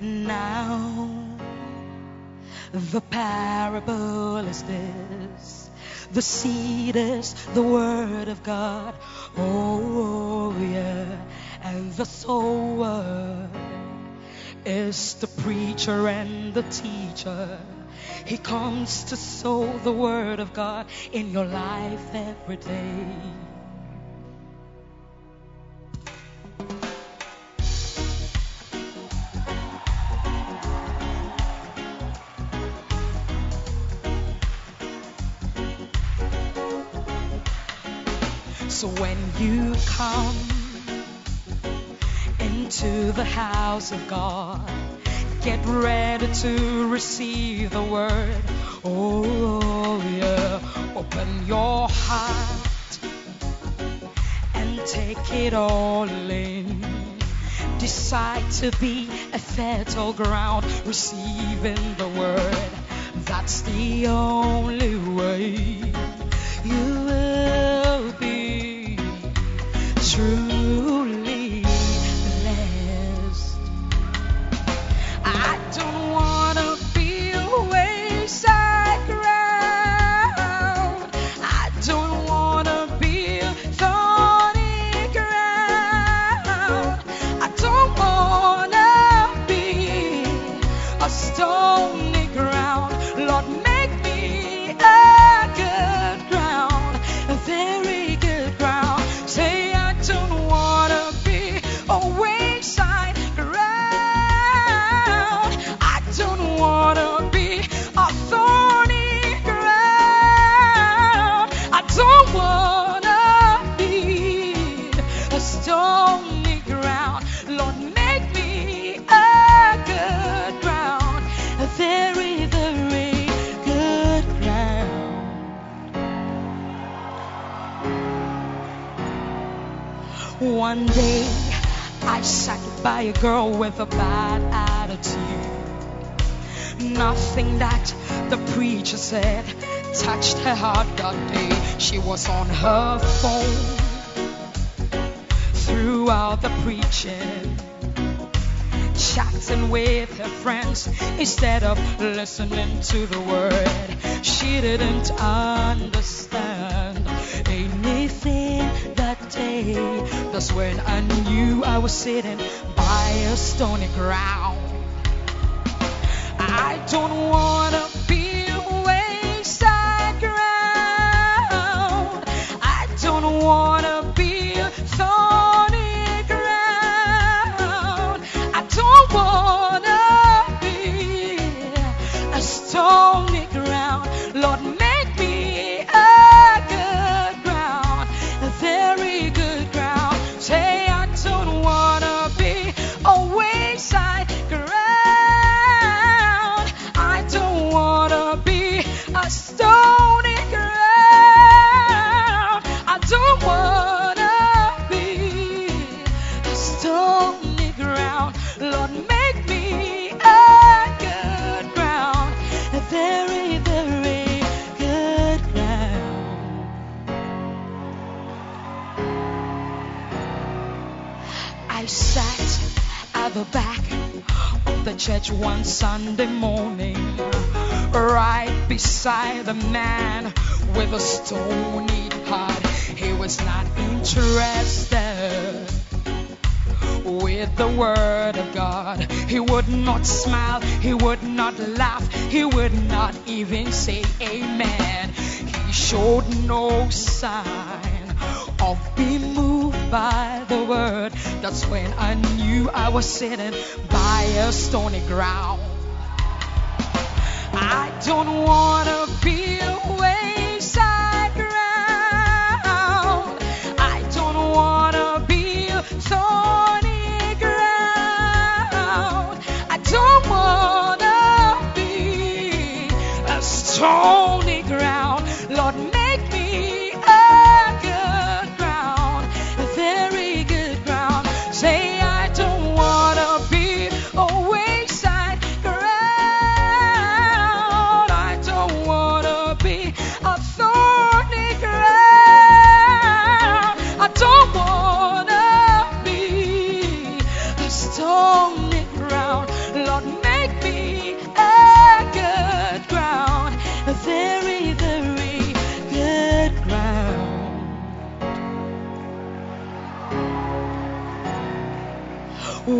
Now, the parable is this. The seed is the word of God. Oh, yeah. And the sower is the preacher and the teacher. He comes to sow the word of God in your life every day. Come into the house of God, get ready to receive the word. Oh, yeah. Open your heart and take it all in. Decide to be a fertile ground, receiving the word. That's the only way you truly girl with a bad attitude. Nothing that the preacher said touched her heart that day. She was on her phone throughout the preaching, chatting with her friends instead of listening to the word. She didn't understand anything that day. That's when I knew I was sitting by stony ground. I don't wanna church one Sunday morning, right beside the man with a stony heart. He was not interested with the word of God. He would not smile, he would not laugh, he would not even say amen. He showed no sign of being moved by the word. That's when I knew I was sitting by a stony ground. I don't wanna be a wayside ground. I don't wanna be a thorny ground. I don't wanna be a stony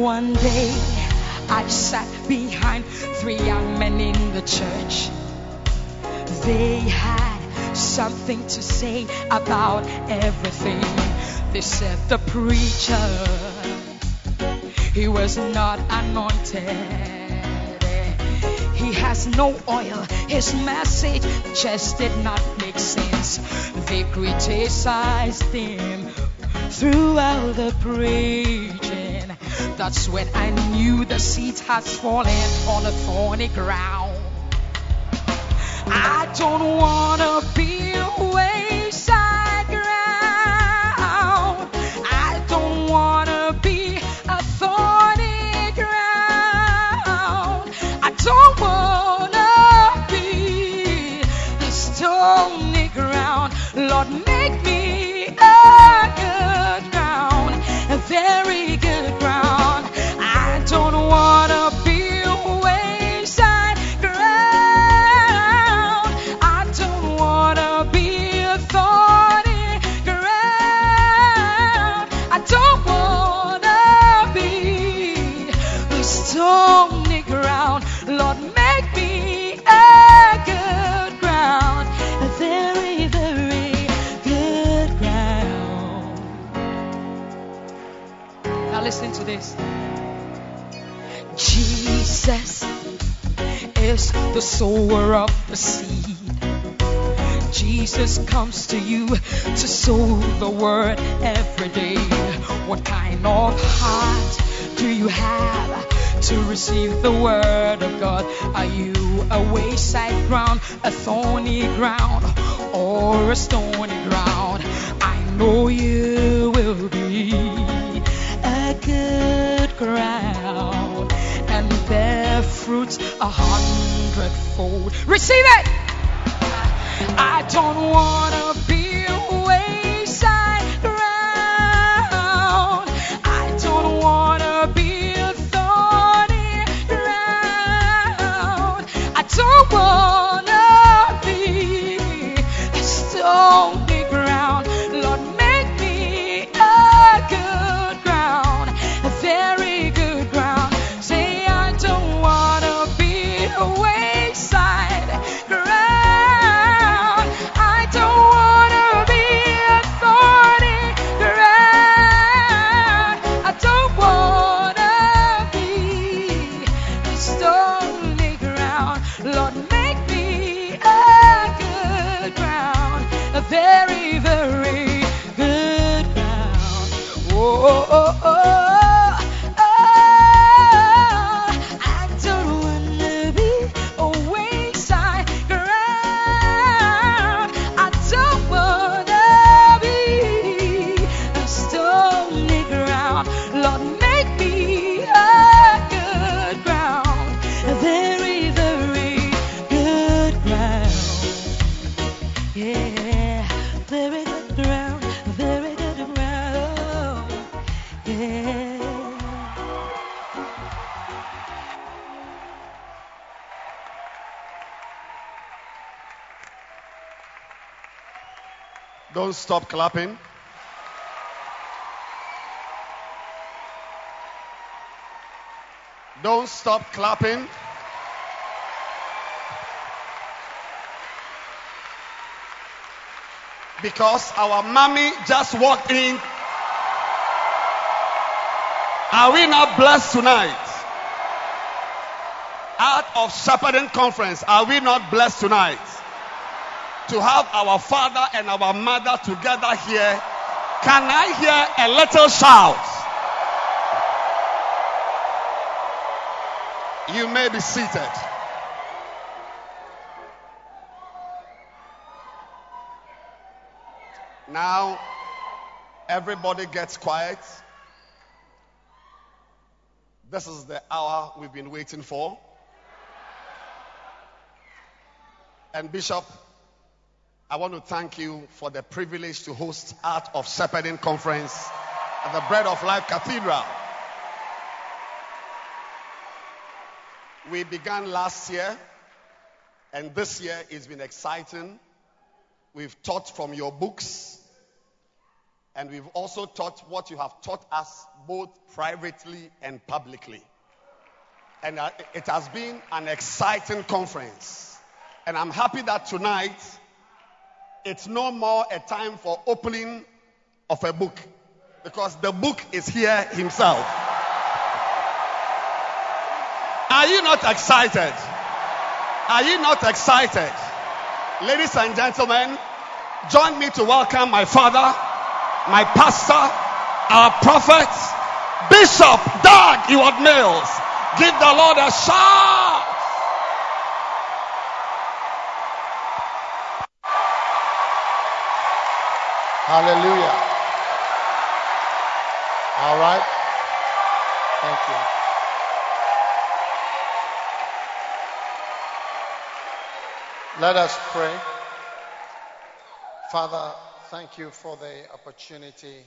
One day I sat behind three young men in the church. They had something to say about everything. They said the preacher, he was not anointed. He has no oil. His message just did not make sense. They criticized him throughout the preaching. That's when I knew the seed has fallen on a thorny ground. I don't wanna the sower of the seed. Jesus comes to you to sow the word every day. What kind of heart do you have to receive the word of God? Are you a wayside ground, a thorny ground, or a stony ground? I know you bear a hundredfold. Receive it! I don't wanna Don't stop clapping. Don't stop clapping. Because our mommy just walked in. Are we not blessed tonight? Art of Shepherding Conference, are we not blessed tonight? To have our father and our mother together here, can I hear a little shout? You may be seated. Now, everybody gets quiet. This is the hour we've been waiting for. And, Bishop, I want to thank you for the privilege to host Art of Shepherding Conference at the Bread of Life Cathedral. We began last year, and this year it's been exciting. We've taught from your books, and we've also taught what you have taught us both privately and publicly. And uh, it has been an exciting conference. And I'm happy that tonight it's no more a time for opening of a book because the book is here himself. Are you not excited? Are you not excited? Ladies and gentlemen, join me to welcome my father, my pastor, our prophet, Bishop Dag Heward-Mills. Give the Lord a shout. Hallelujah. All right. Thank you. Let us pray. Father, thank you for the opportunity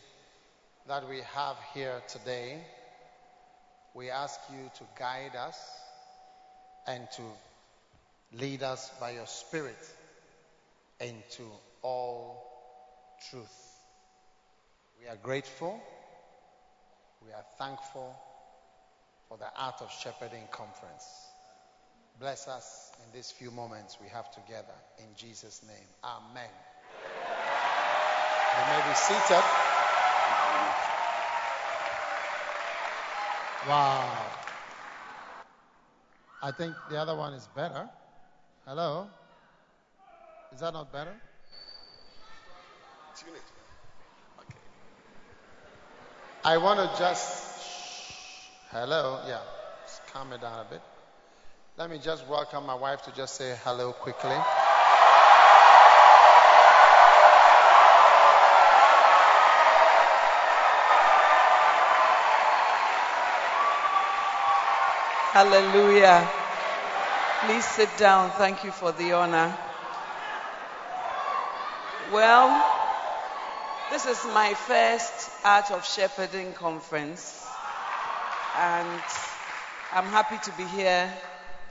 that we have here today. We ask you to guide us and to lead us by your Spirit into all truth. We are grateful. We are thankful for the Art of Shepherding Conference. Bless us in these few moments we have together. In Jesus' name. Amen. You may be seated. Wow. I think the other one is better. Hello? Is that not better? Okay. I want to just. Hello? Yeah. Just calm it down a bit. Let me just welcome my wife to just say hello quickly. Hallelujah. Please sit down. Thank you for the honor. Well, this is my first Art of Shepherding conference, and I'm happy to be here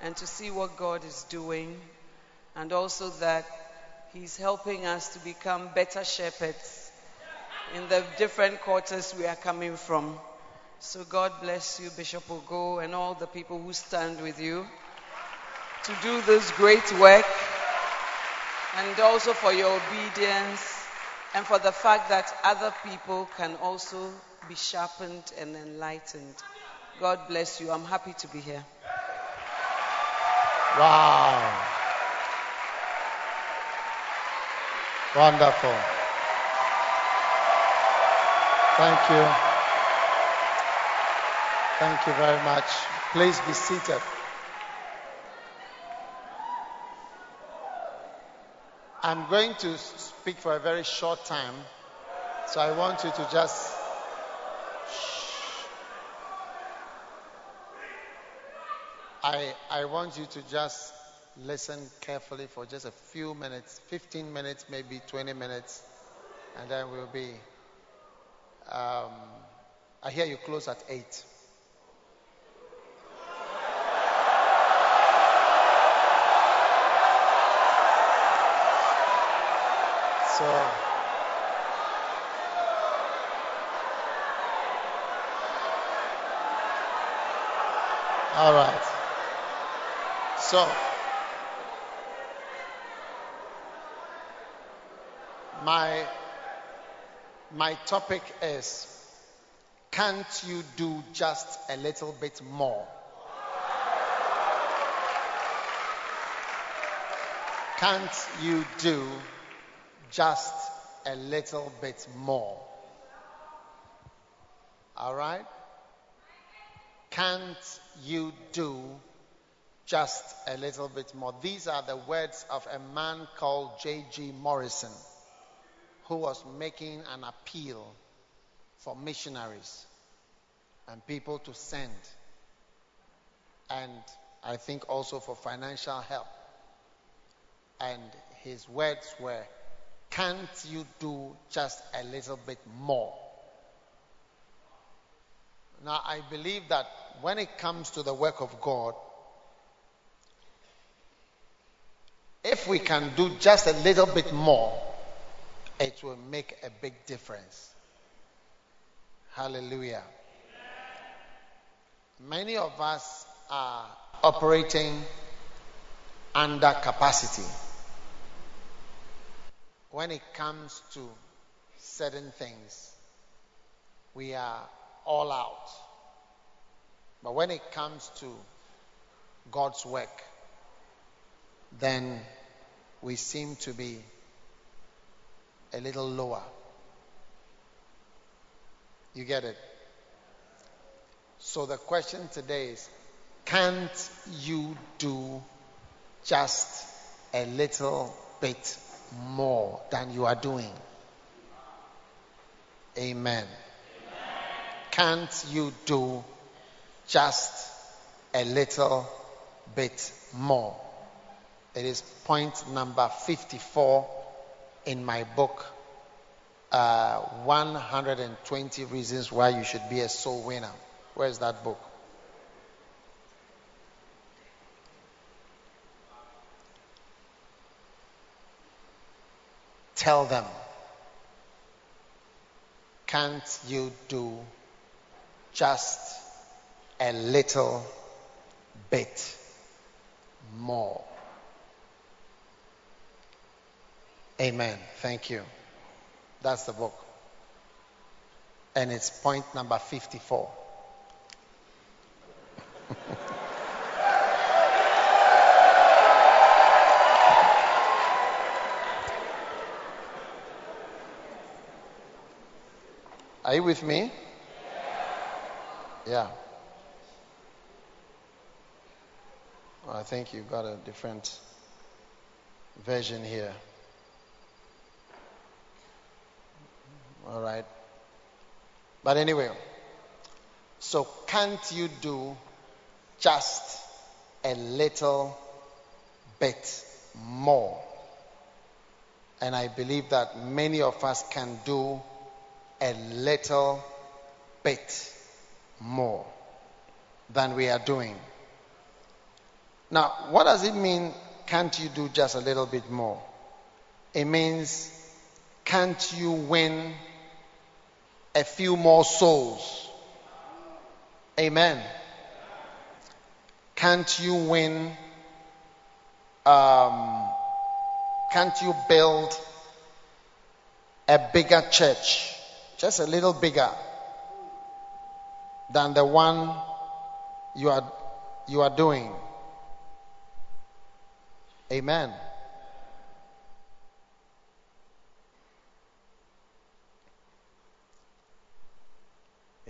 and to see what God is doing, and also that He's helping us to become better shepherds in the different quarters we are coming from. So God bless you, Bishop Ogo, and all the people who stand with you to do this great work, and also for your obedience, and for the fact that other people can also be sharpened and enlightened. God bless you. I'm happy to be here. Wow. Wonderful. Thank you. Thank you very much. Please be seated. I'm going to speak for a very short time, so I want you to just. I, I want you to just listen carefully for just a few minutes 15 minutes, maybe 20 minutes, and then we'll be. Um, I hear you close at 8. So, all right. So, my my topic is can't you do just a little bit more? Can't you do just a little bit more? All right? Can't you do just a little bit more? These are the words of a man called J.G. Morrison, who was making an appeal for missionaries and people to send, and I think also for financial help. And his words were, can't you do just a little bit more? Now, I believe that when it comes to the work of God, if we can do just a little bit more, it will make a big difference. Hallelujah. Many of us are operating under capacity when it comes to certain things. We are all out. But when it comes to God's work, then we seem to be a little lower. You get it? So the question today is can't you do just a little bit more than you are doing? Amen. Amen. Can't you do just a little bit more? It is point number 54 in my book, uh, 120 Reasons Why You Should Be a Soul Winner. Where's that book? Tell them, can't you do just a little bit more? Amen. Thank you. That's the book. And it's point number 54. Are you with me? Yeah. Well, I think you've got a different version here. All right. But anyway, so can't you do just a little bit more? And I believe that many of us can do a little bit more than we are doing. Now, what does it mean, can't you do just a little bit more? It means, can't you win a few more souls. Amen. Can't you win? Um, can't you build a bigger church? Just a little bigger than the one you are, you are doing. Amen.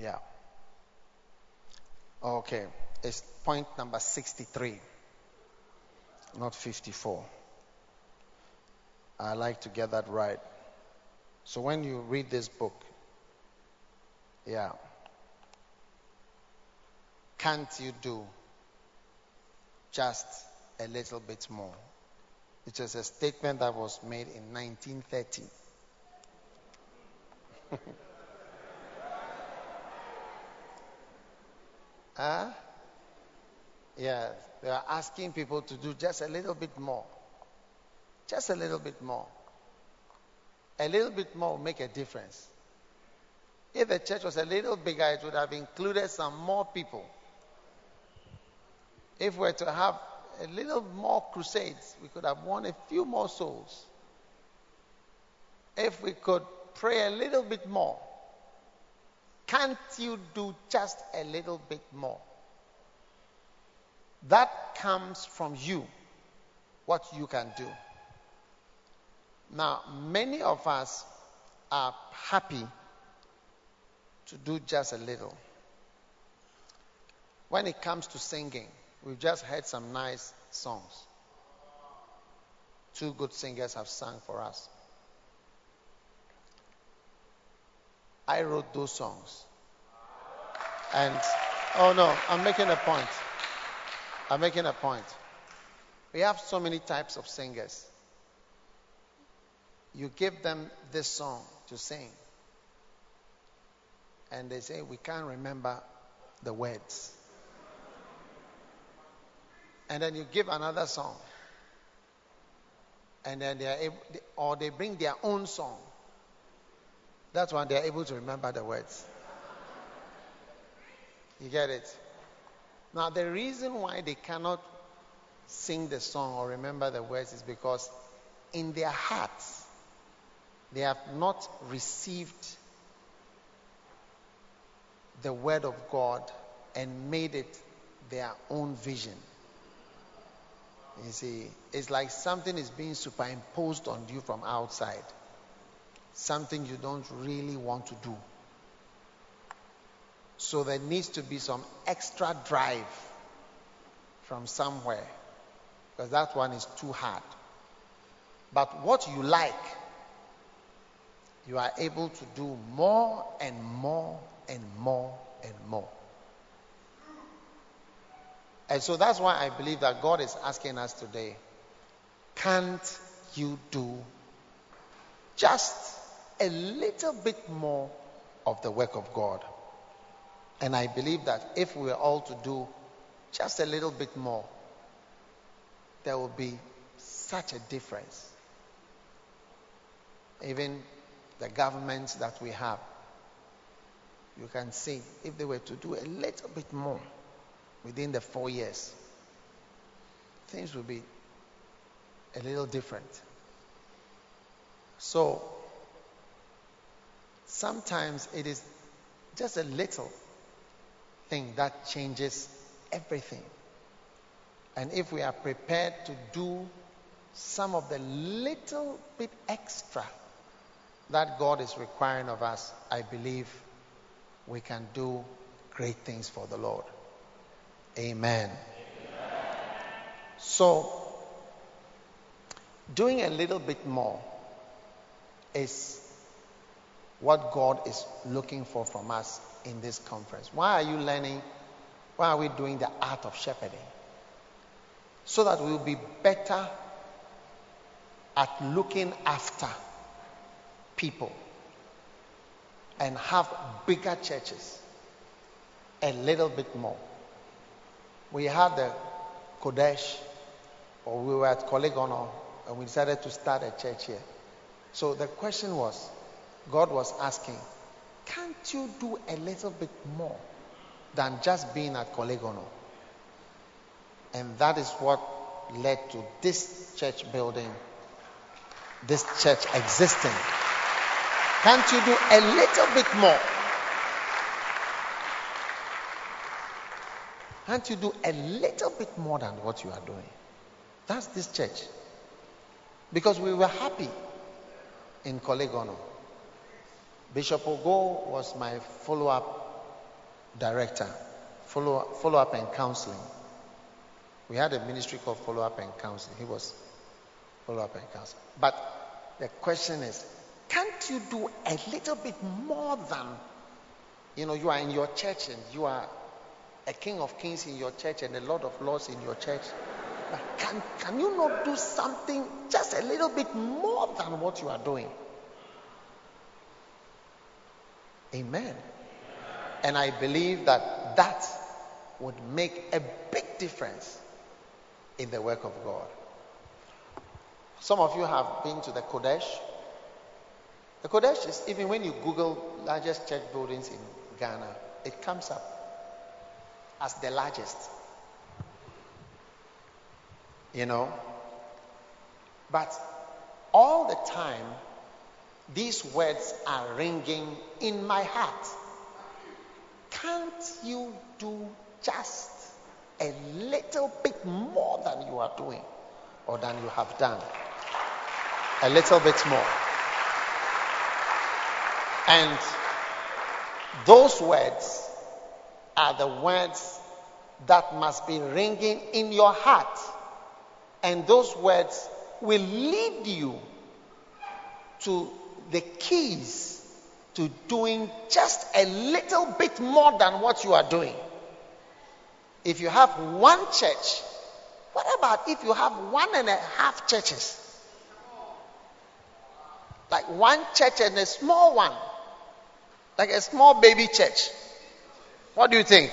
Yeah. Okay. It's point number 63, not 54. I like to get that right. So when you read this book, yeah, can't you do just a little bit more? It is a statement that was made in 1930. Huh? Yeah, they are asking people to do just a little bit more. Just a little bit more. A little bit more will make a difference. If the church was a little bigger, it would have included some more people. If we were to have a little more crusades, we could have won a few more souls. If we could pray a little bit more, can't you do just a little bit more? That comes from you, what you can do. Now, many of us are happy to do just a little. When it comes to singing, we've just heard some nice songs. Two good singers have sung for us. I wrote those songs. And, oh no, I'm making a point. I'm making a point. We have so many types of singers. You give them this song to sing, and they say, We can't remember the words. And then you give another song, and then they are able, or they bring their own song. That's when they are able to remember the words. You get it? Now, the reason why they cannot sing the song or remember the words is because in their hearts they have not received the word of God and made it their own vision. You see, it's like something is being superimposed on you from outside. Something you don't really want to do. So there needs to be some extra drive from somewhere. Because that one is too hard. But what you like, you are able to do more and more and more and more. And so that's why I believe that God is asking us today can't you do just a little bit more of the work of God? And I believe that if we are all to do just a little bit more, there will be such a difference. Even the governments that we have, you can see if they were to do a little bit more within the four years, things would be a little different. So, sometimes it is just a little thing that changes everything. And if we are prepared to do some of the little bit extra that God is requiring of us, I believe we can do great things for the Lord. Amen. Amen. So, doing a little bit more is what God is looking for from us in this conference. Why are you learning? Why are we doing the art of shepherding? So that we'll be better at looking after people and have bigger churches a little bit more we had the Qodesh, or we were at Korle Gonno, and we decided to start a church here. So the question was, God was asking, can't you do a little bit more than just being at Korle Gonno? And that is what led to this church building, this church existing. Can't you do a little bit more? Can't you do a little bit more than what you are doing? That's this church. Because we were happy in Korle Bishop Ogo was my follow up director, follow up and counseling. We had a ministry called follow up and counseling. He was follow up and counseling. But the question is can't you do a little bit more than, you know, you are in your church and you are a king of kings in your church and a lord of lords in your church. But can, can you not do something just a little bit more than what you are doing? Amen. And I believe that that would make a big difference in the work of God. Some of you have been to the Qodesh. The Qodesh is, even when you Google largest church buildings in Ghana, it comes up as the largest. You know? But all the time, these words are ringing in my heart. Can't you do just a little bit more than you are doing or than you have done? A little bit more. And those words are the words that must be ringing in your heart. And those words will lead you to the keys to doing just a little bit more than what you are doing. If you have one church, what about if you have one and a half churches? Like one church and a small one, like a small baby church. What do you think?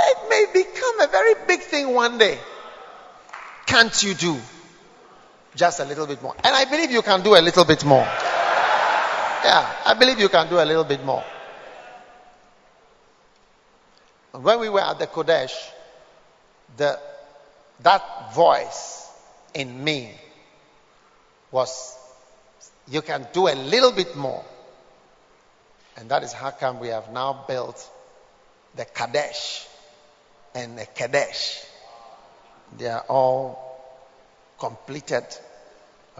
It may become a very big thing one day. Can't you do Just a little bit more. And I believe you can do a little bit more. Yeah, I believe you can do a little bit more. When we were at the Qodesh, the, that voice in me was, you can do a little bit more. And that is how come we have now built the Kadesh and the Kadesh. They are all completed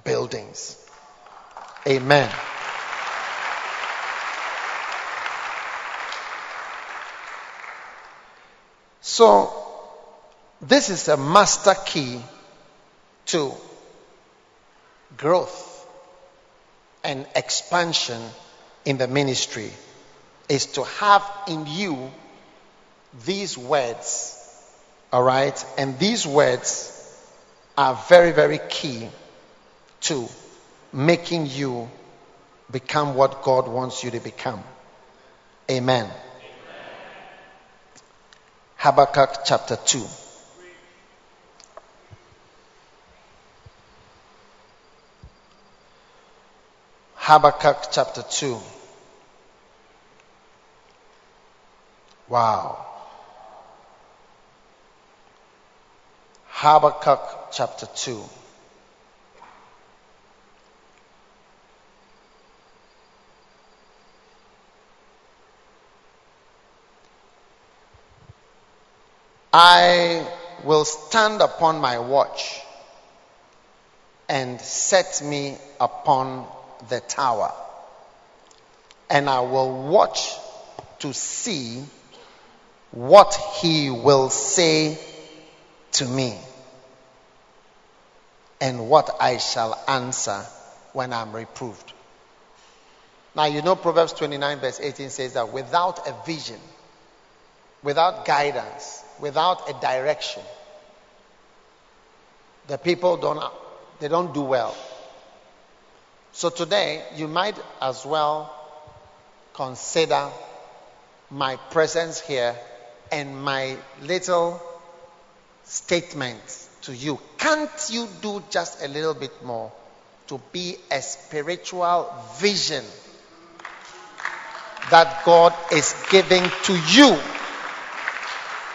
buildings. Amen. So, this is a master key to growth and expansion in the ministry is to have in you these words. All right? And these words are very, very key to making you become what God wants you to become. Amen. Habakkuk chapter 2. Habakkuk chapter 2. Wow. Habakkuk chapter 2. I will stand upon my watch and set me upon the tower, and I will watch to see what he will say to me and what I shall answer when I'm reproved. Now, you know, Proverbs 29, verse 18 says that without a vision, without guidance, without a direction, the people don't, they don't do well. So today, you might as well consider my presence here and my little statement to you. Can't you do just a little bit more to be a spiritual vision that God is giving to you?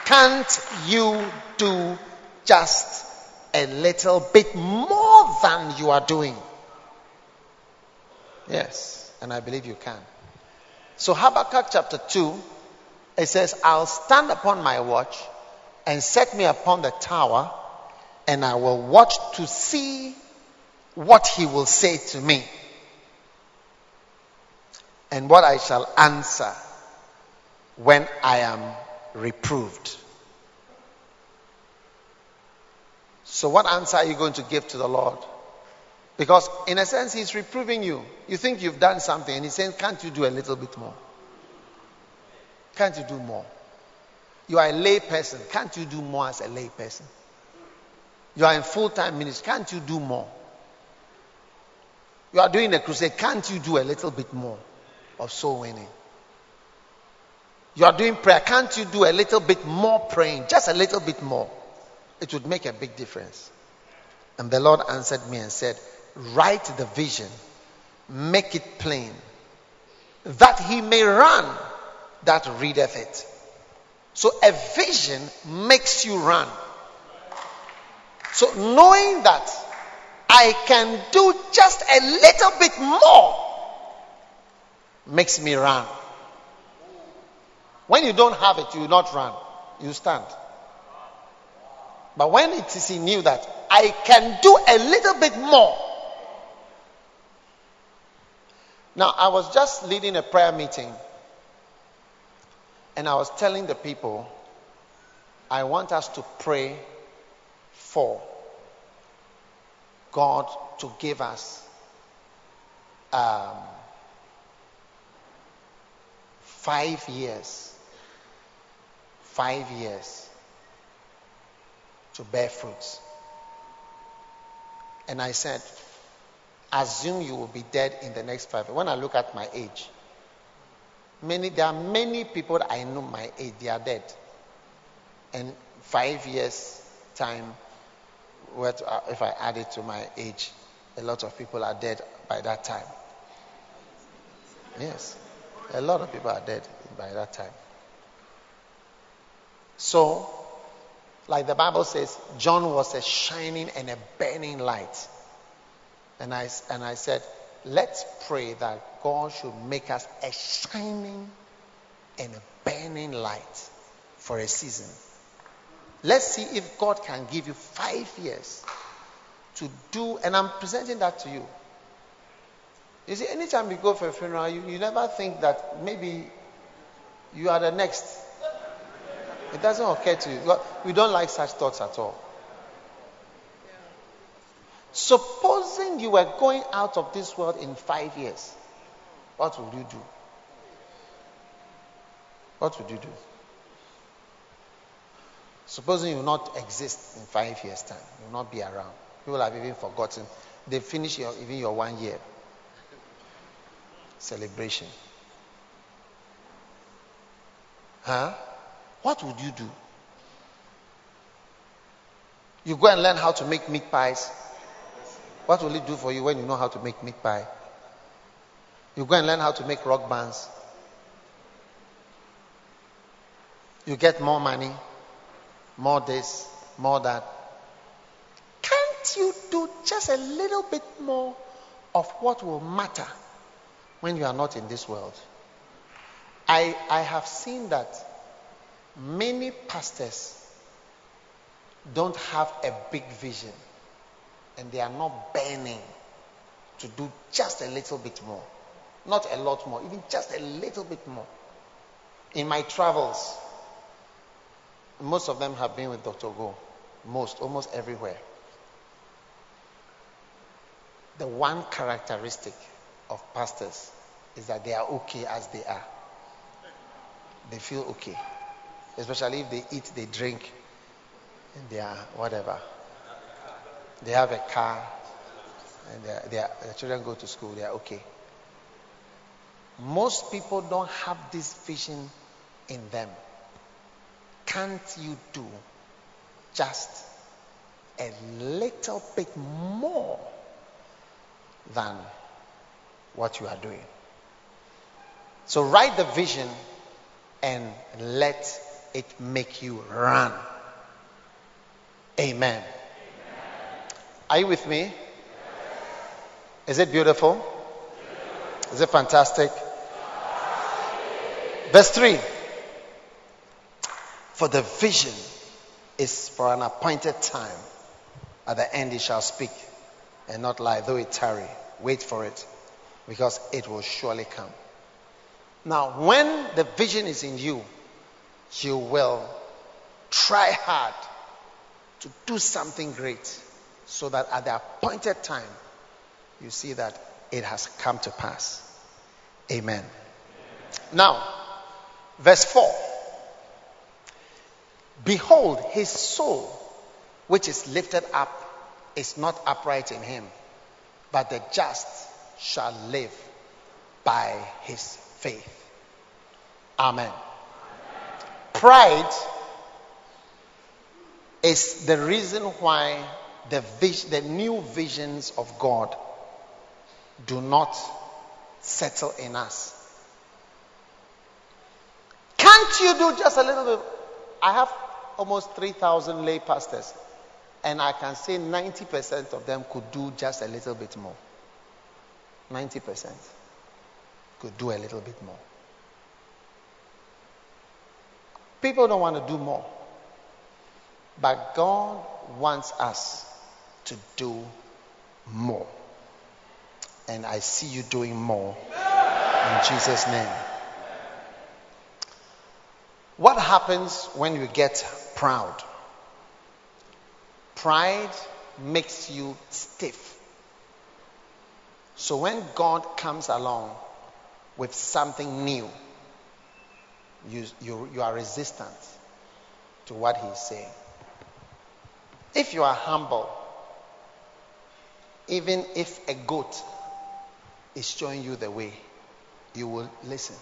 Can't you do just a little bit more than you are doing? Yes, and I believe you can. So, Habakkuk chapter 2, it says, I'll stand upon my watch and set me upon the tower, and I will watch to see what he will say to me and what I shall answer when I am reproved. So, what answer are you going to give to the Lord? Because, in a sense, He's reproving you. You think you've done something, and He's saying, Can't you do a little bit more? Can't you do more? You are a lay person. Can't you do more as a lay person? You are in full time ministry. Can't you do more? You are doing a crusade. Can't you do a little bit more of soul winning? You are doing prayer. Can't you do a little bit more praying? Just a little bit more. It would make a big difference. And the Lord answered me and said, Write the vision, make it plain, that he may run that readeth it. So a vision makes you run. So knowing that I can do just a little bit more makes me run. When you don't have it, you not run. You stand. But when it is in you that I can do a little bit more. Now, I was just leading a prayer meeting and I was telling the people, I want us to pray for God to give us um, five years, five years to bear fruits. And I said, assume you will be dead in the next five. When I look at my age, many there are many people I know my age, they are dead. And five years time, what, uh, if I add it to my age, a lot of people are dead by that time. Yes. A lot of people are dead by that time. So, like the Bible says, John was a shining and a burning light. And I, and I said, let's pray that God should make us a shining and a burning light for a season. Let's see if God can give you five years to do, and I'm presenting that to you. You see, anytime you go for a funeral, you, you never think that maybe you are the next. It doesn't occur to you. We don't like such thoughts at all. Supposing you were going out of this world in five years, what would you do? What would you do? Supposing you will not exist in five years' time, you will not be around. People have even forgotten. They finish your, even your one year celebration. Huh? What would you do? You go and learn how to make meat pies. What will it do for you when you know how to make meat pie? You go and learn how to make rock bands. You get more money, more this, more that. Can't you do just a little bit more of what will matter when you are not in this world? I, I have seen that many pastors don't have a big vision and they are not burning to do just a little bit more. Not a lot more, even just a little bit more. In my travels, most of them have been with Dr. Go. Most, almost everywhere. The one characteristic of pastors is that they are okay as they are. They feel okay. Especially if they eat, they drink, and they are whatever. They have a car, and they are, their children go to school, they are okay. Most people don't have this vision in them. Can't you do just a little bit more than what you are doing? So write the vision and let it make you run. Amen. Are you with me? Is it beautiful? Is it fantastic? Verse 3 For the vision is for an appointed time. At the end, it shall speak and not lie, though it tarry. Wait for it, because it will surely come. Now, when the vision is in you, you will try hard to do something great so that at the appointed time you see that it has come to pass. Amen. Now, verse 4 Behold, his soul, which is lifted up, is not upright in him, but the just shall live by his faith. Amen. Pride is the reason why the, vis- the new visions of God do not settle in us. Can't you do just a little bit? I have almost 3,000 lay pastors, and I can say 90% of them could do just a little bit more. 90% could do a little bit more. People don't want to do more. But God wants us to do more. And I see you doing more in Jesus' name. What happens when you get proud? Pride makes you stiff. So when God comes along with something new, you, you, you are resistant to what He's saying. If you are humble, even if a goat is showing you the way, you will listen.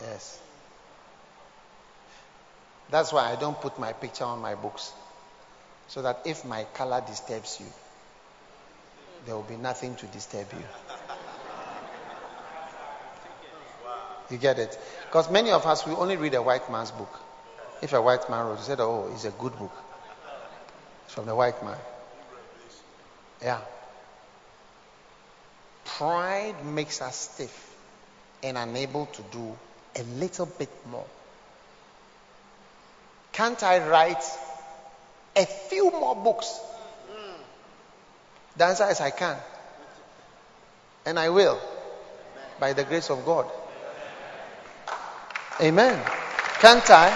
Yes. That's why I don't put my picture on my books. So that if my color disturbs you, there will be nothing to disturb you. You get it? Because many of us, we only read a white man's book. If a white man wrote, he said, Oh, it's a good book. It's from the white man. Yeah. Pride makes us stiff and unable to do a little bit more. Can't I write a few more books? The answer is I can. And I will. By the grace of God. Amen. Can't I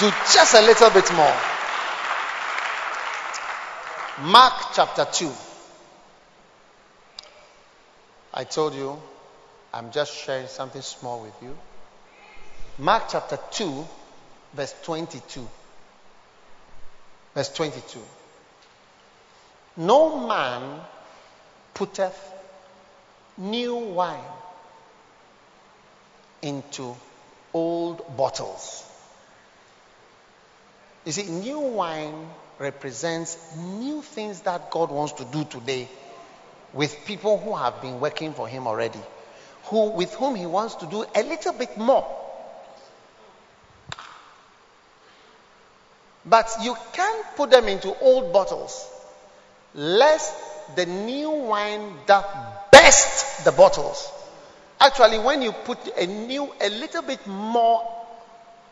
do just a little bit more? Mark chapter 2. I told you I'm just sharing something small with you. Mark chapter 2, verse 22. Verse 22. No man putteth new wine into old bottles. You see, new wine represents new things that God wants to do today with people who have been working for Him already, who with whom He wants to do a little bit more. But you can't put them into old bottles, lest the new wine doth burst the bottles. Actually, when you put a new, a little bit more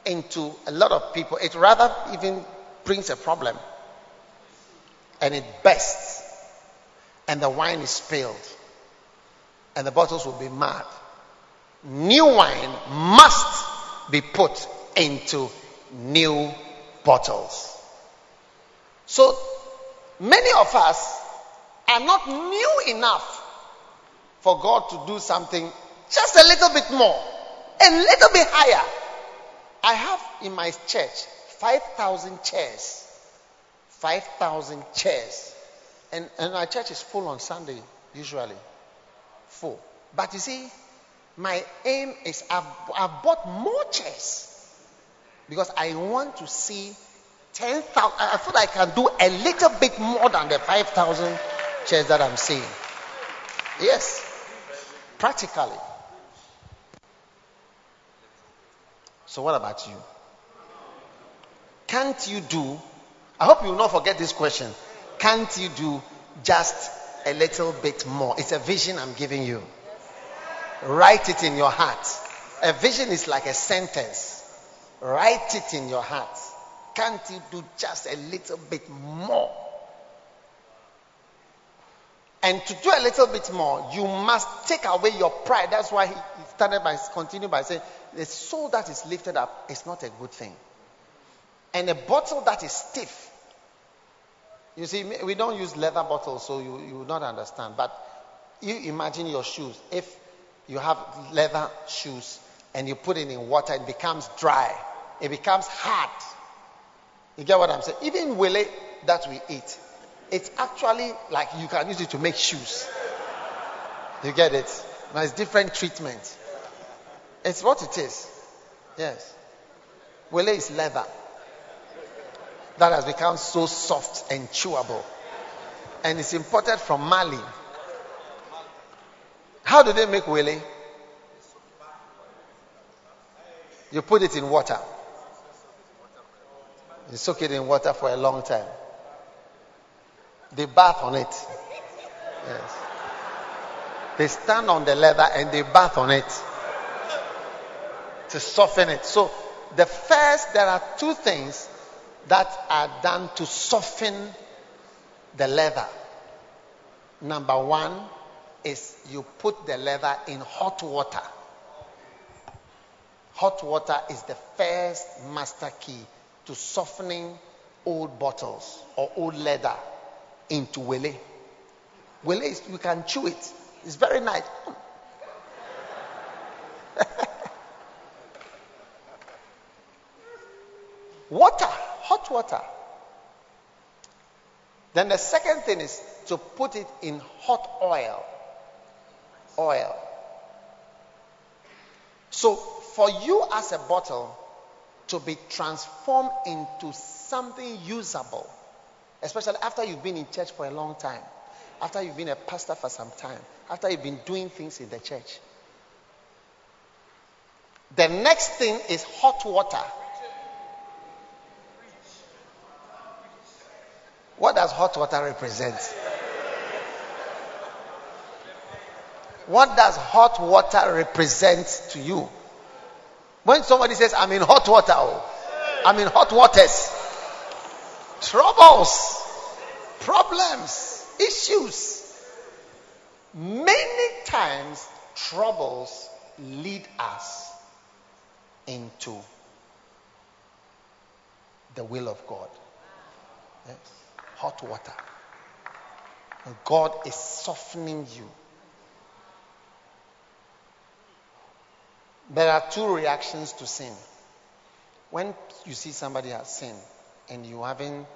into a lot of people, it rather even brings a problem. And it bursts. And the wine is spilled. And the bottles will be mad. New wine must be put into new bottles. So many of us are not new enough for God to do something just a little bit more, a little bit higher. I have in my church 5,000 chairs. 5,000 chairs. And, and my church is full on Sunday, usually. Full. But you see, my aim is I've, I've bought more chairs because I want to see 10,000. I thought I can do a little bit more than the 5,000 chairs that I'm seeing. Yes, practically. So, what about you? Can't you do? I hope you will not forget this question. Can't you do just a little bit more? It's a vision I'm giving you. Write it in your heart. A vision is like a sentence. Write it in your heart. Can't you do just a little bit more? And to do a little bit more, you must take away your pride. That's why he started by continuing by saying, the soul that is lifted up is not a good thing. And a bottle that is stiff. You see, we don't use leather bottles, so you, you will not understand. But you imagine your shoes. If you have leather shoes and you put it in water, it becomes dry. It becomes hard. You get what I'm saying? Even wele that we eat, it's actually like you can use it to make shoes. You get it? But it's different treatment. It's what it is. Yes. Wele is leather that has become so soft and chewable. And it's imported from Mali. How do they make wele? You put it in water. You soak it in water for a long time. They bath on it. Yes. They stand on the leather and they bath on it to soften it. So, the first, there are two things that are done to soften the leather. Number one is you put the leather in hot water. Hot water is the first master key to softening old bottles or old leather into wele. Wele is, you can chew it. It's very nice. water, water. Then the second thing is to put it in hot oil. Oil. So for you as a bottle, to be transformed into something usable, especially after you've been in church for a long time, after you've been a pastor for some time, after you've been doing things in the church. The next thing is hot water. What does hot water represent? What does hot water represent to you? When somebody says, I'm in hot water, oh, I'm in hot waters, troubles, problems, issues. Many times, troubles lead us into the will of God. Yes. Hot water. And God is softening you. There are two reactions to sin. When you see somebody has sinned and you haven't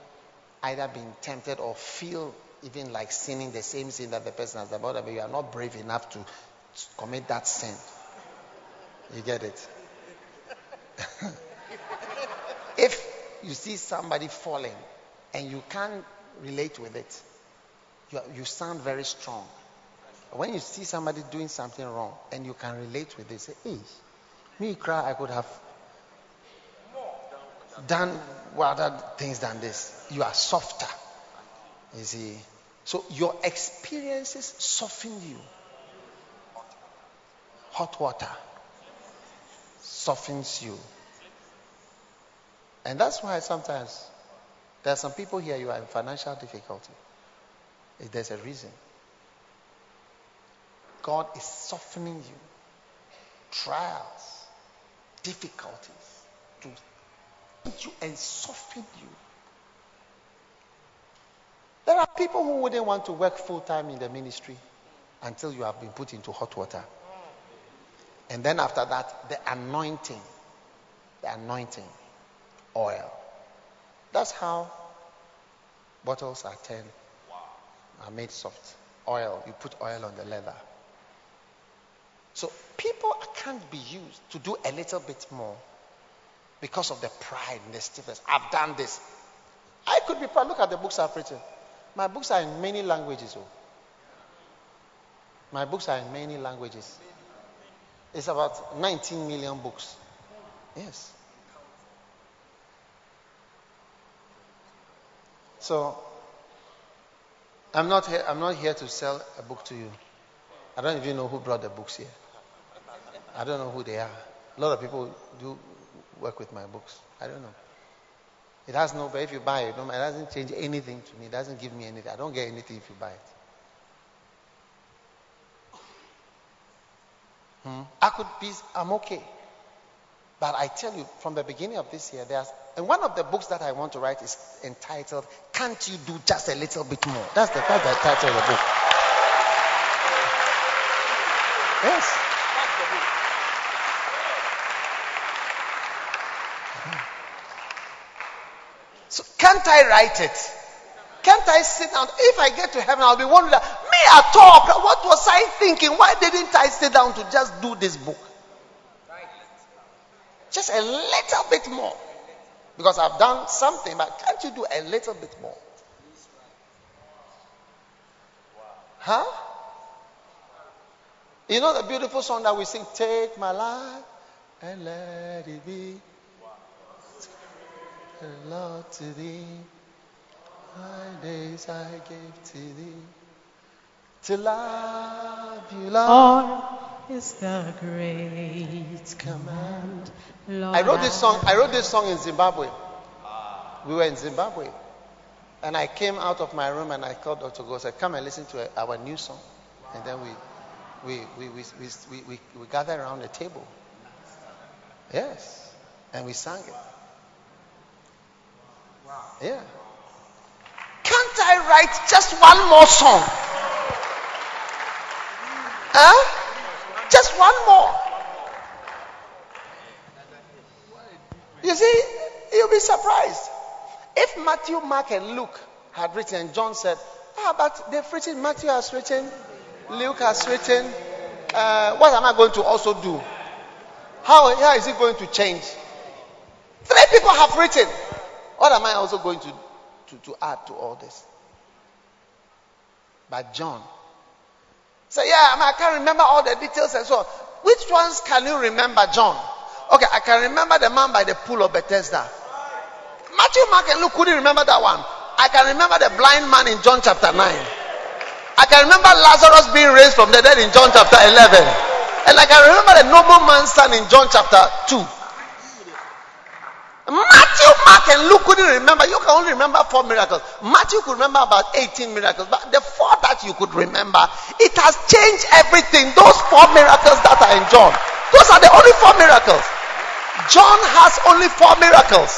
either been tempted or feel even like sinning the same sin that the person has done, but you are not brave enough to commit that sin. You get it? if you see somebody falling and you can't relate with it, you, you sound very strong. When you see somebody doing something wrong and you can relate with it, say, hey, me cry, I could have done other things than this. You are softer. You see. So your experiences soften you. Hot water softens you. And that's why sometimes there are some people here, you are in financial difficulty. There's a reason. God is softening you. Trials, difficulties to you and soften you. There are people who wouldn't want to work full time in the ministry until you have been put into hot water. And then after that, the anointing. The anointing. Oil. That's how bottles are turned, are made soft. Oil. You put oil on the leather. So people can't be used to do a little bit more because of the pride and the stiffness. I've done this. I could be proud. Look at the books I've written. My books are in many languages. Oh. My books are in many languages. It's about 19 million books. Yes. So I'm not here, I'm not here to sell a book to you. I don't even know who brought the books here. I don't know who they are. A lot of people do work with my books. I don't know. It has no, but if you buy it, it doesn't change anything to me. It doesn't give me anything. I don't get anything if you buy it. Hmm? I could be, I'm okay. But I tell you, from the beginning of this year, there's, and one of the books that I want to write is entitled, Can't You Do Just a Little Bit More? That's the, that's the title of the book. Yes. So can't I write it? Can't I sit down? If I get to heaven, I'll be wondering, me at all, what was I thinking? Why didn't I sit down to just do this book? Just a little bit more. Because I've done something, but can't you do a little bit more? Huh? You know the beautiful song that we sing, Take my life and let it be. Lord to thee. My days I gave to thee. To love you, Lord, is the great command. Lord, I wrote this song. I wrote this song in Zimbabwe. We were in Zimbabwe, and I came out of my room and I called Dr. Go. Said, "Come and listen to our new song." And then we, we, we, we, we, we, we gathered around the table. Yes, and we sang it. Yeah. Can't I write just one more song? Huh? Just one more. You see, you'll be surprised. If Matthew, Mark, and Luke had written, John said, Ah, but they've written, Matthew has written, Luke has written, uh, what am I going to also do? How, how is it going to change? Three people have written. What am I also going to, to, to add to all this? But John say, Yeah, I can't remember all the details and so on. Which ones can you remember, John? Okay, I can remember the man by the pool of Bethesda. Matthew, Mark, and Luke couldn't remember that one. I can remember the blind man in John chapter 9. I can remember Lazarus being raised from the dead in John chapter 11. And I can remember the nobleman's son in John chapter 2. Matthew, Mark, and Luke couldn't remember. You can only remember four miracles. Matthew could remember about 18 miracles. But the four that you could remember, it has changed everything. Those four miracles that are in John, those are the only four miracles. John has only four miracles.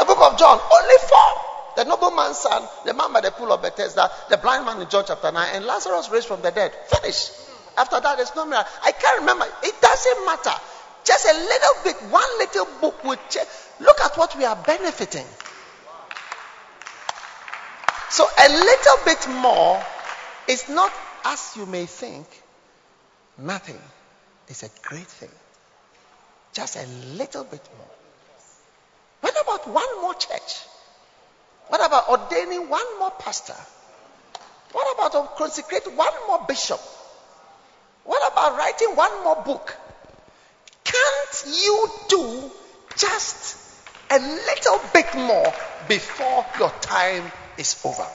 The book of John, only four. The nobleman's son, the man by the pool of Bethesda, the blind man in John chapter 9, and Lazarus raised from the dead. Finish. After that, there's no miracle. I can't remember. It doesn't matter. Just a little bit, one little book will change. Look at what we are benefiting. So a little bit more is not as you may think, nothing. It's a great thing. Just a little bit more. What about one more church? What about ordaining one more pastor? What about consecrating one more bishop? What about writing one more book? Can't you do just a little bit more before your time is over?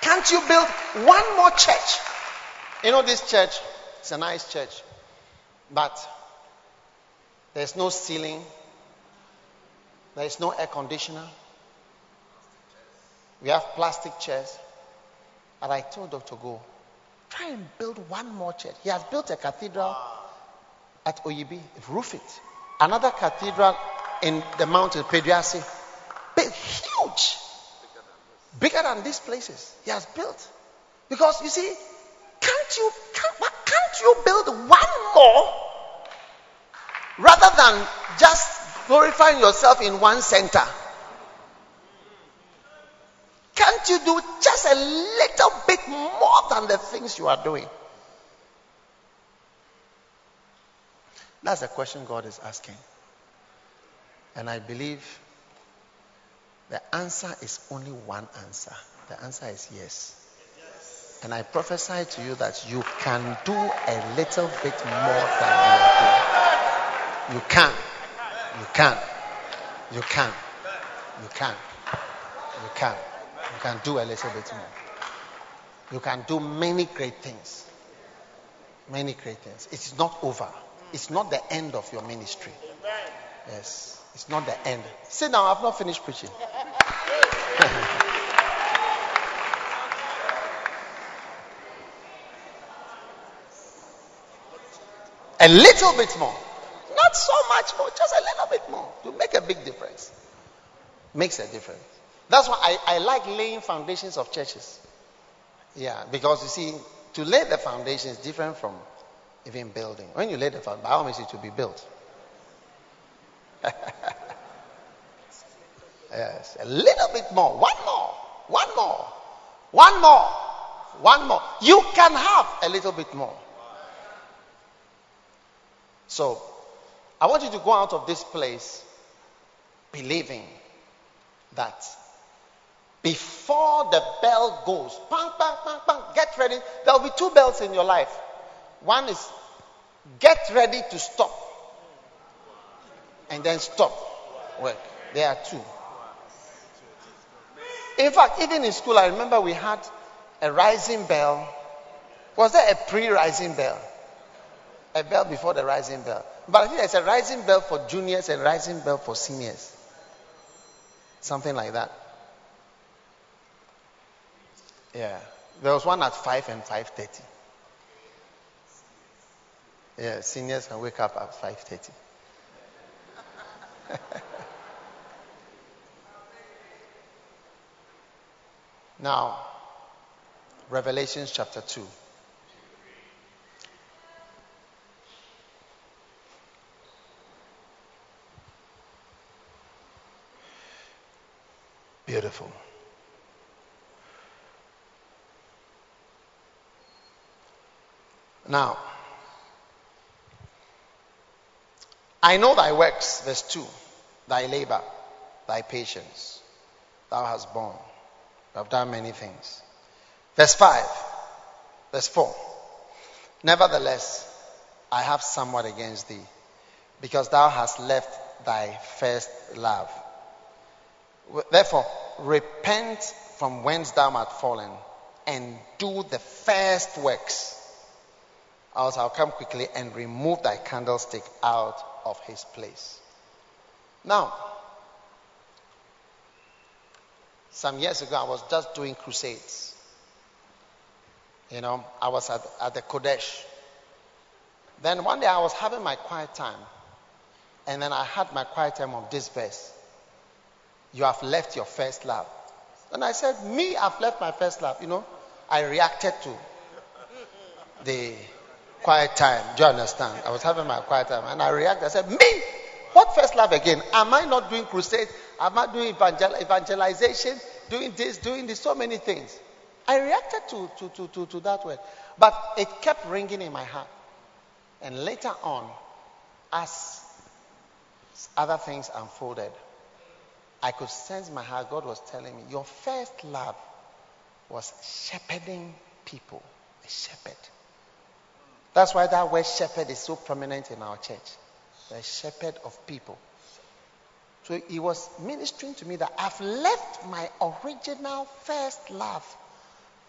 Can't you build one more church? You know, this church is a nice church, but there's no ceiling, there's no air conditioner. We have plastic chairs. And I told Dr. Go, try and build one more church. He has built a cathedral at Oyibi, roof it. Another cathedral in the mountain, Peduase. Big, huge. Bigger than these places he has built. Because you see, can't you can't, can't you build one more rather than just glorifying yourself in one center? Can't you do just a little bit more than the things you are doing? That's the question God is asking. And I believe the answer is only one answer. The answer is yes. And I prophesy to you that you can do a little bit more than you are doing. You can. You can. You can. You can. You can. You can do a little bit more. You can do many great things. Many great things. It's not over. It's not the end of your ministry. Yes. It's not the end. Sit down. I've not finished preaching. a little bit more. Not so much more, just a little bit more to make a big difference. Makes a difference. That's why I, I like laying foundations of churches. Yeah, because you see, to lay the foundation is different from even building. When you lay the foundation, by all means, it will be built. yes, a little bit more, one more, one more, one more, one more. You can have a little bit more. So, I want you to go out of this place believing that before the bell goes, bang, bang, bang, bang, get ready. There will be two bells in your life. One is get ready to stop, and then stop work. There are two. In fact, even in school, I remember we had a rising bell. Was there a pre rising bell? A bell before the rising bell. But I think there's a rising bell for juniors and rising bell for seniors. Something like that. Yeah. There was one at 5 and 5.30. Yeah, seniors can wake up at 5.30. now, Revelations chapter 2. Beautiful. Now, I know thy works, verse 2, thy labor, thy patience. Thou hast borne. You have done many things. Verse 5, verse 4. Nevertheless, I have somewhat against thee, because thou hast left thy first love. Therefore, repent from whence thou art fallen, and do the first works. Else I'll come quickly and remove thy candlestick out of his place. Now, some years ago, I was just doing crusades. You know, I was at, at the Qodesh. Then one day I was having my quiet time. And then I had my quiet time of this verse. You have left your first love. And I said, Me, I've left my first love. You know, I reacted to the quiet time. Do you understand? I was having my quiet time and I reacted. I said, Me? What first love again? Am I not doing crusade? Am I doing evangel- evangelization? Doing this, doing this, so many things. I reacted to, to, to, to, to that word. But it kept ringing in my heart. And later on, as other things unfolded, I could sense my heart. God was telling me, Your first love was shepherding people. A shepherd. That's why that word shepherd is so prominent in our church. The shepherd of people. So he was ministering to me that I've left my original first love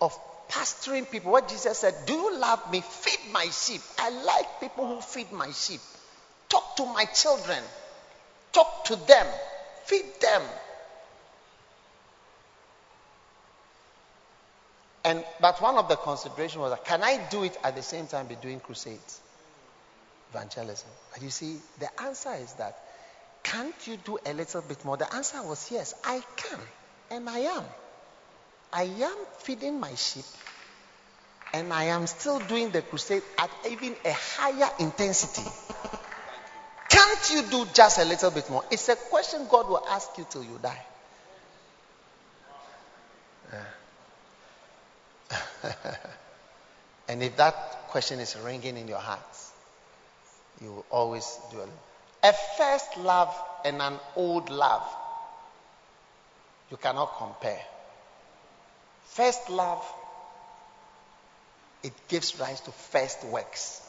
of pastoring people. What Jesus said, Do you love me? Feed my sheep. I like people who feed my sheep. Talk to my children. Talk to them. Feed them. And but one of the considerations was can I do it at the same time be doing crusades? Evangelism. But you see, the answer is that can't you do a little bit more? The answer was yes, I can. And I am. I am feeding my sheep. And I am still doing the crusade at even a higher intensity. Can't you do just a little bit more? It's a question God will ask you till you die. Yeah. and if that question is ringing in your hearts, you will always do it. A first love and an old love, you cannot compare. First love, it gives rise to first works.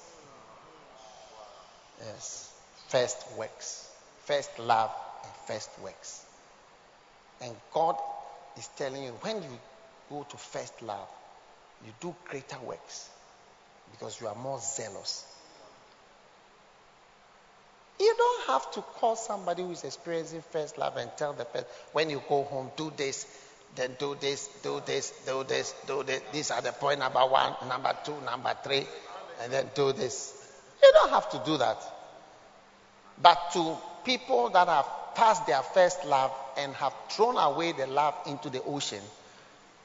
Yes, first works. First love and first works. And God is telling you when you go to first love, you do greater works because you are more zealous. You don't have to call somebody who is experiencing first love and tell the person when you go home, do this, then do this, do this, do this, do this. These are the point number one, number two, number three, and then do this. You don't have to do that. But to people that have passed their first love and have thrown away the love into the ocean,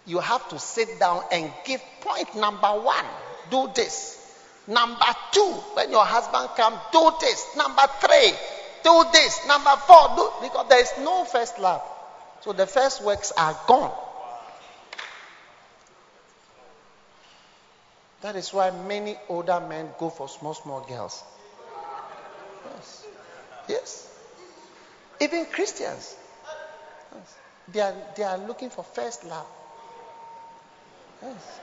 you have to sit down and give point number one do this. Number two when your husband comes do this. Number three do this. Number four do because there is no first love. So the first works are gone. That is why many older men go for small small girls. Yes. Yes. Even christians. Yes. they are they are looking for first love Yes.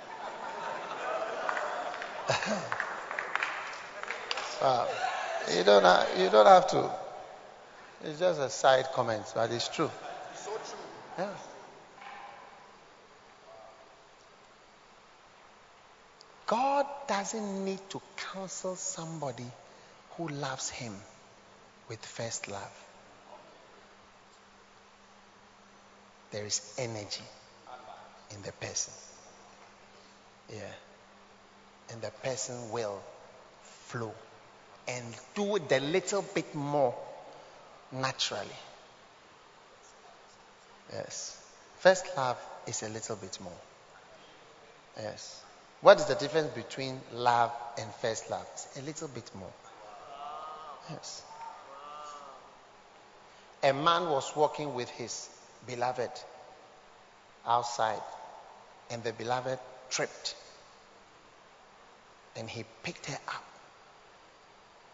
uh, you don't have, you don't have to. It's just a side comment, but it's true. It's So true. Yes. God doesn't need to counsel somebody who loves Him with first love. There is energy in the person. Yeah. And the person will flow and do it a little bit more naturally. Yes. First love is a little bit more. Yes. What is the difference between love and first love? It's a little bit more. Yes. A man was walking with his beloved outside, and the beloved tripped. And he picked her up.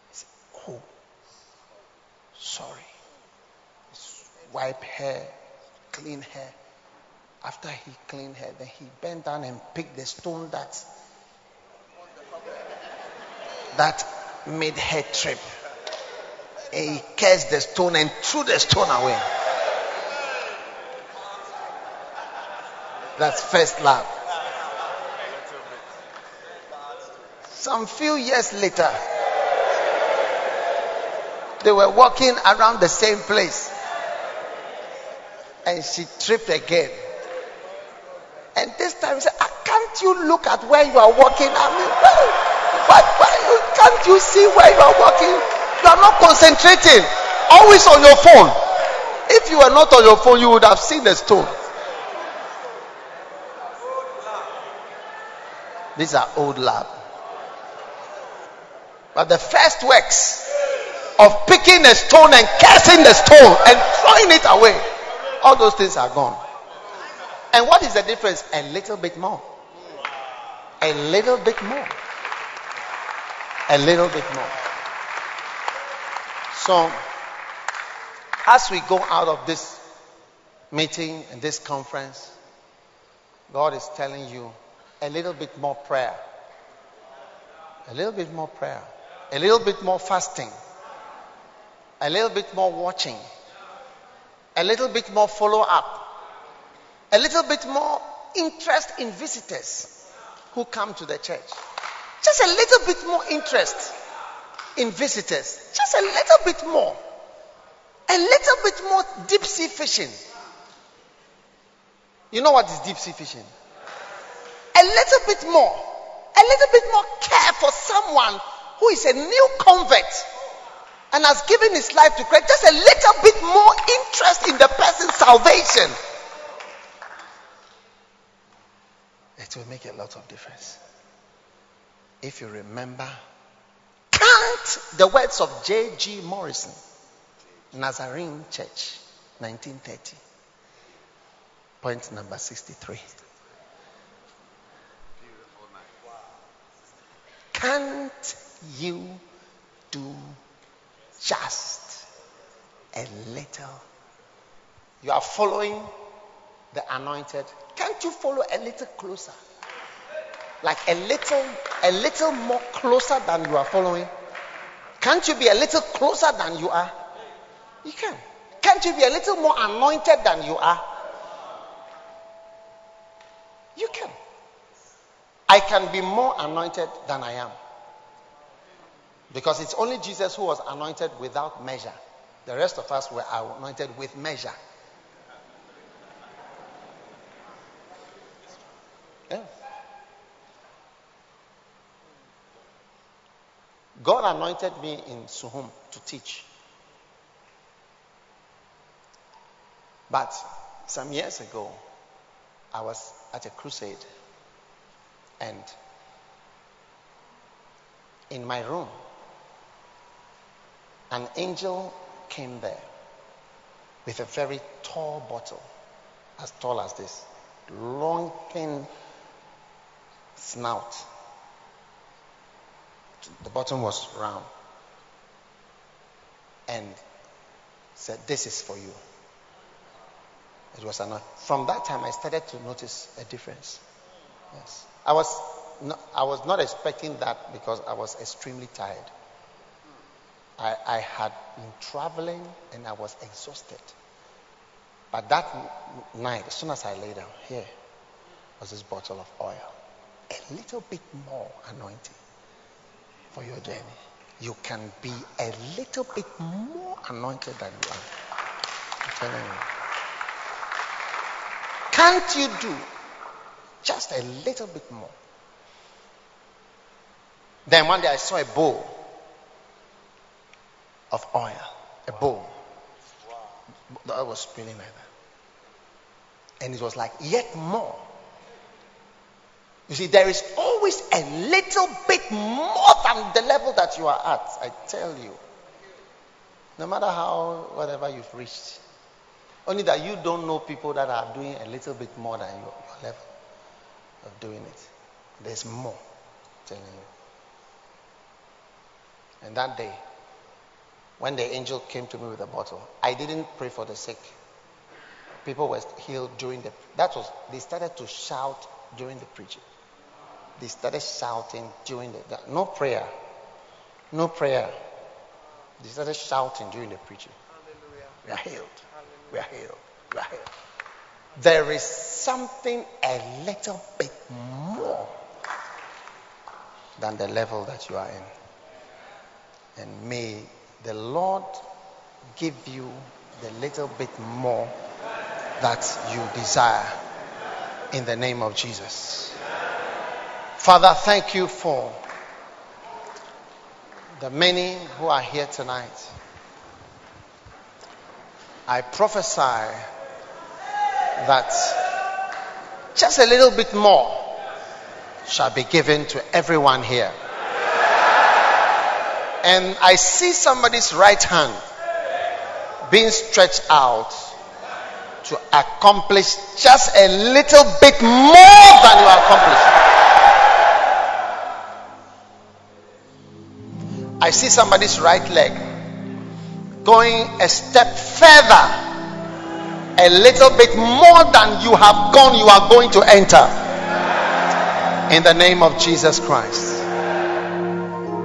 He said, Oh, sorry. Wipe her, clean her. After he cleaned her, then he bent down and picked the stone that that made her trip. And he cursed the stone and threw the stone away. That's first love. Some few years later, they were walking around the same place. And she tripped again. And this time she said, ah, Can't you look at where you are walking? I mean, why, why can't you see where you are walking? You are not concentrating. Always on your phone. If you were not on your phone, you would have seen the stone. These are old lab. But the first works of picking a stone and casting the stone and throwing it away, all those things are gone. And what is the difference? A little bit more. A little bit more. A little bit more. So, as we go out of this meeting and this conference, God is telling you a little bit more prayer. A little bit more prayer. A little bit more fasting. A little bit more watching. A little bit more follow up. A little bit more interest in visitors who come to the church. Just a little bit more interest in visitors. Just a little bit more. A little bit more deep sea fishing. You know what is deep sea fishing? a little bit more, a little bit more care for someone who is a new convert and has given his life to Christ, just a little bit more interest in the person's salvation. It will make a lot of difference. If you remember, count the words of J.G. Morrison, Nazarene Church, 1930. Point number 63. Can't you do just a little? You are following the anointed. Can't you follow a little closer? Like a little, a little more closer than you are following? Can't you be a little closer than you are? You can. Can't you be a little more anointed than you are? You can. I can be more anointed than I am. Because it's only Jesus who was anointed without measure. The rest of us were anointed with measure. Yeah. God anointed me in Suhum to teach. But some years ago, I was at a crusade and in my room, an angel came there with a very tall bottle, as tall as this, long, thin snout. The bottom was round. And said, This is for you. It was enough. From that time, I started to notice a difference. Yes. I was not, I was not expecting that because I was extremely tired. I, I had been traveling and I was exhausted. But that night, as soon as I lay down, here was this bottle of oil. A little bit more anointing for your journey. You can be a little bit more anointed than you are. I'm telling you. Can't you do just a little bit more. Then one day I saw a bowl of oil. A bowl. That was spinning like that. And it was like, yet more. You see, there is always a little bit more than the level that you are at. I tell you. No matter how, whatever you've reached. Only that you don't know people that are doing a little bit more than your level of doing it. There's more. telling you. And that day, when the angel came to me with a bottle, I didn't pray for the sick. People were healed during the that was they started to shout during the preaching. They started shouting during the no prayer. No prayer. They started shouting during the preaching. Hallelujah. We are healed. We are healed. We are healed. There is something a little bit more than the level that you are in. And may the Lord give you the little bit more that you desire in the name of Jesus. Father, thank you for the many who are here tonight. I prophesy that just a little bit more shall be given to everyone here. And I see somebody's right hand being stretched out to accomplish just a little bit more than you accomplished. I see somebody's right leg going a step further, a little bit more than you have gone, you are going to enter. In the name of Jesus Christ.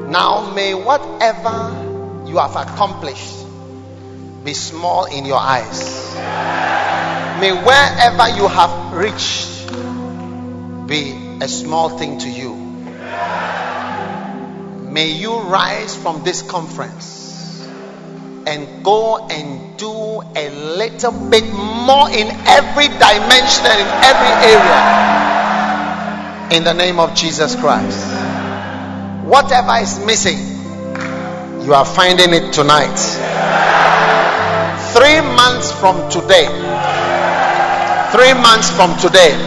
Now, may whatever you have accomplished be small in your eyes. May wherever you have reached be a small thing to you. May you rise from this conference and go and do a little bit more in every dimension and in every area. In the name of Jesus Christ. Whatever is missing, you are finding it tonight. Three months from today, three months from today,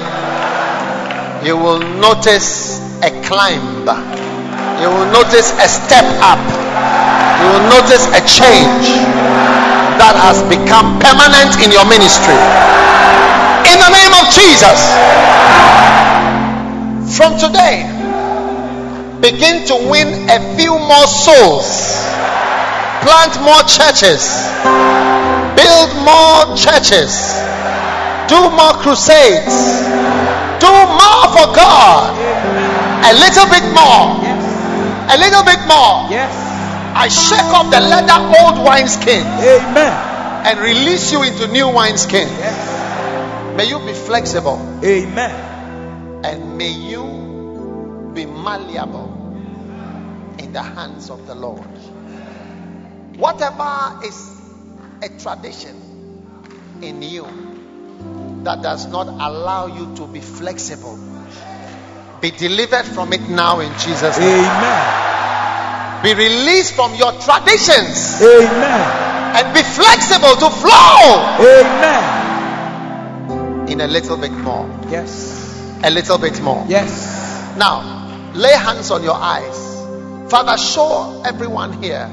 you will notice a climb you will notice a step up. You will notice a change that has become permanent in your ministry. In the name of Jesus. From today, begin to win a few more souls, plant more churches, build more churches, do more crusades, do more for God, a little bit more a little bit more. Yes. I shake off the leather old wineskin. Amen. And release you into new wineskin. Yes. May you be flexible. Amen. And may you be malleable in the hands of the Lord. Whatever is a tradition in you that does not allow you to be flexible be delivered from it now in Jesus' name. Amen. Be released from your traditions. Amen. And be flexible to flow. Amen. In a little bit more. Yes. A little bit more. Yes. Now, lay hands on your eyes. Father, show everyone here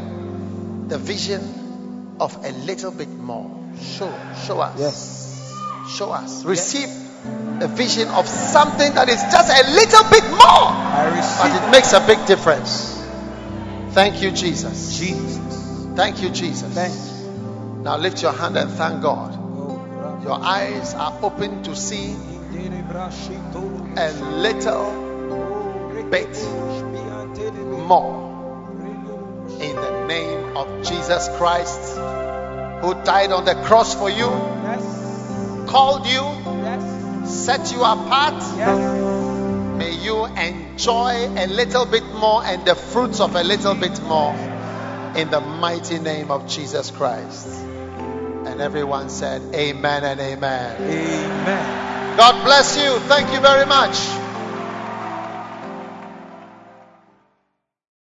the vision of a little bit more. Show, show us. Yes. Show us. Receive yes a vision of something that is just a little bit more. But it makes a big difference. Thank you, Jesus. Jesus. Thank you, Jesus. Thank you. Now lift your hand and thank God. Your eyes are open to see a little bit more. In the name of Jesus Christ, who died on the cross for you, called you set you apart. You enjoy a little bit more and the fruits of a little bit more in the mighty name of Jesus Christ. And everyone said, Amen and Amen. Amen. God bless you. Thank you very much.